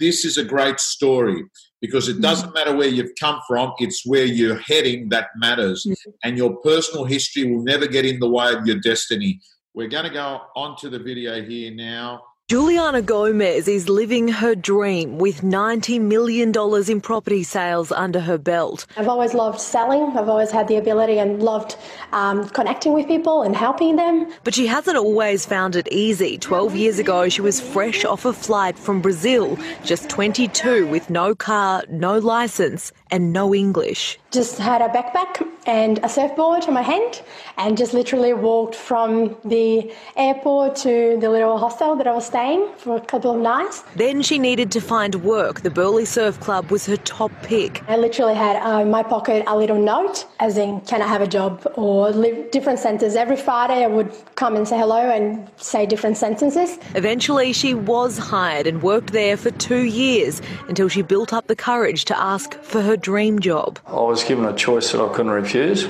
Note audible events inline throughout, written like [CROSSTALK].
this is a great story because it mm-hmm. doesn't matter where you've come from, it's where you're heading that matters. Mm-hmm. And your personal history will never get in the way of your destiny. We're going to go on to the video here now. Juliana Gomez is living her dream with $90 million in property sales under her belt. I've always loved selling. I've always had the ability and loved um, connecting with people and helping them. But she hasn't always found it easy. 12 years ago, she was fresh off a flight from Brazil, just 22, with no car, no license, and no English. Just had a backpack and a surfboard in my hand and just literally walked from the airport to the little hostel that I was staying for a couple of nights. Then she needed to find work. The Burleigh Surf Club was her top pick. I literally had uh, in my pocket a little note, as in, can I have a job? Or different sentences. Every Friday I would come and say hello and say different sentences. Eventually, she was hired and worked there for two years until she built up the courage to ask for her dream job. I was given a choice that I couldn't refuse.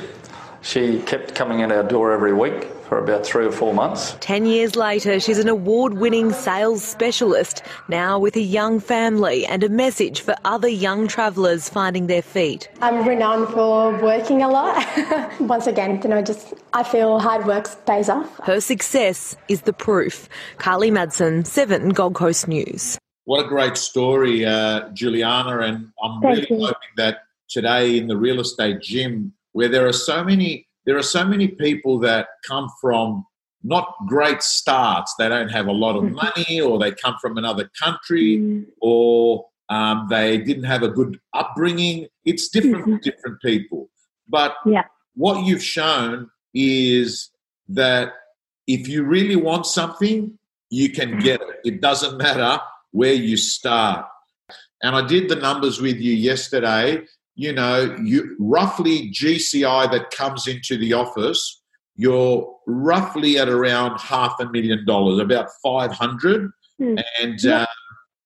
She kept coming in our door every week for about three or four months. Ten years later, she's an award winning sales specialist, now with a young family and a message for other young travellers finding their feet. I'm renowned for working a lot. [LAUGHS] Once again, you know, just I feel hard work pays off. Her success is the proof. Carly Madsen, 7 Gold Coast News. What a great story, uh, Juliana. And I'm Thank really you. hoping that today in the real estate gym, where there are so many, there are so many people that come from not great starts. They don't have a lot of money, or they come from another country, or um, they didn't have a good upbringing. It's different for different people. But Yeah. what you've shown is that if you really want something, you can get it. It doesn't matter where you start. And I did the numbers with you yesterday. You know, you roughly GCI that comes into the office, you're roughly at around half a million dollars, about 500. Hmm. And, Yeah. uh,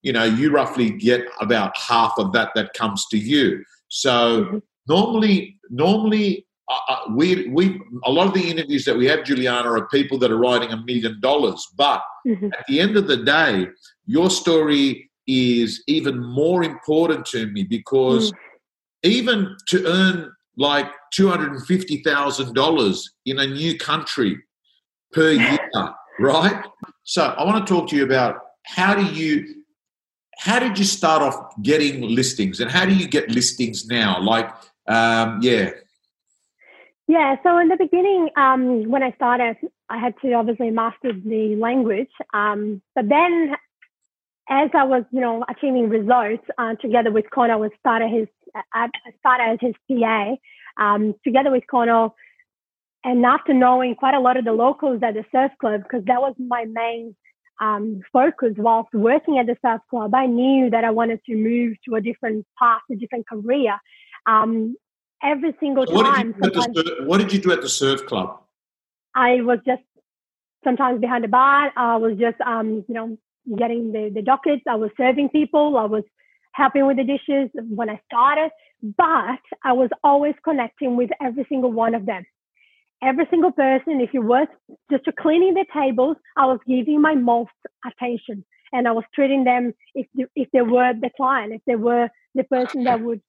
you know, you roughly get about half of that that comes to you. So Mhm. normally, normally, uh, we we a lot of the interviews that we have, Juliana, are people that are writing a million dollars. But Mhm. at the end of the day, your story is even more important to me because even to earn like two hundred and fifty thousand dollars in a new country per [LAUGHS] year, right? So I want to talk to you about how do you how did you start off getting listings and how do you get listings now? Like, um, yeah, Yeah, so in the beginning, um, when I started, I had to obviously master the language. Um, but then, as I was, you know, achieving results uh, together with Connor, was started his, I started as his PA um, together with Connor. And after knowing quite a lot of the locals at the surf club, because that was my main um, focus whilst working at the surf club, I knew that I wanted to move to a different path, a different career. Um, every single So what did, time, you do at the, what did you do at the surf club? I was just sometimes behind the bar. I was just, um, you know, getting the, the dockets. I was serving people. I was helping with the dishes when I started, but I was always connecting with every single one of them. Every single person, if you were just cleaning the tables, I was giving my most attention and I was treating them if, if they were the client, if they were the person that would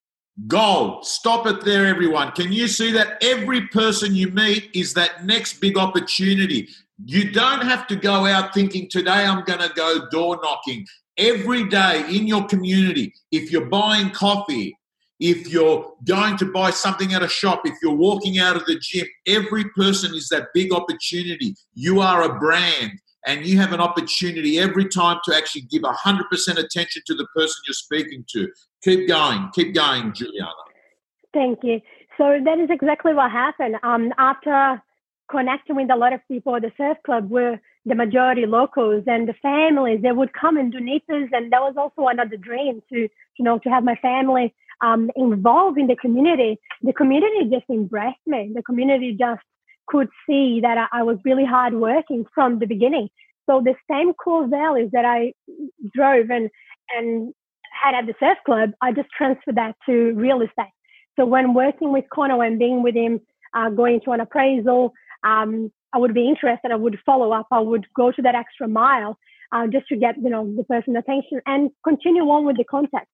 Gold. Stop it there, everyone. Can you see that every person you meet is that next big opportunity? You don't have to go out thinking, today I'm going to go door knocking. Every day in your community, if you're buying coffee, if you're going to buy something at a shop, if you're walking out of the gym, every person is that big opportunity. You are a brand and you have an opportunity every time to actually give 100% attention to the person you're speaking to. Keep going, keep going, Juliana. Thank you. So that is exactly what happened. Um, after connecting with a lot of people at the surf club, were the majority locals and the families, they would come and do nippers, and that was also another dream to, you know, to have my family um, involved in the community. The community just embraced me. The community just could see that I, I was really hardworking from the beginning. So the same core values that I drove and and had at the surf club, I just transferred that to real estate. So when working with Connor and being with him, uh, going to an appraisal, um, I would be interested. I would follow up. I would go to that extra mile. uh, just to get you know the person's attention and continue on with the contact.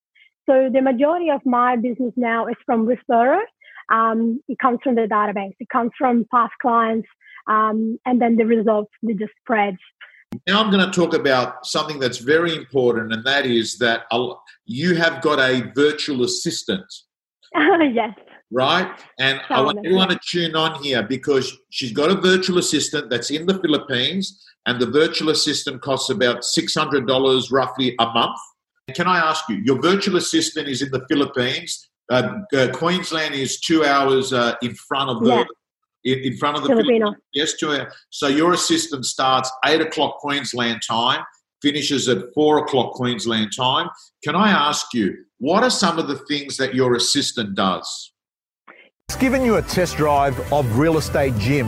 So the majority of my business now is from referrals. Um, it comes from the database. It comes from past clients, um, and then the results they just spread. Now I'm going to talk about something that's very important, and that is that you have got a virtual assistant. [LAUGHS] yes. Right? And I want everyone to tune on here because she's got a virtual assistant that's in the Philippines, and the virtual assistant costs about $600 roughly a month. Can I ask you, your virtual assistant is in the Philippines. Uh, uh, Queensland is two hours uh, in front of the yeah in, in front of the Filipino. Yes, to so your assistant starts eight o'clock Queensland time, finishes at four o'clock Queensland time. Can I ask you, what are some of the things that your assistant does? It's given you a test drive of Real Estate Gym.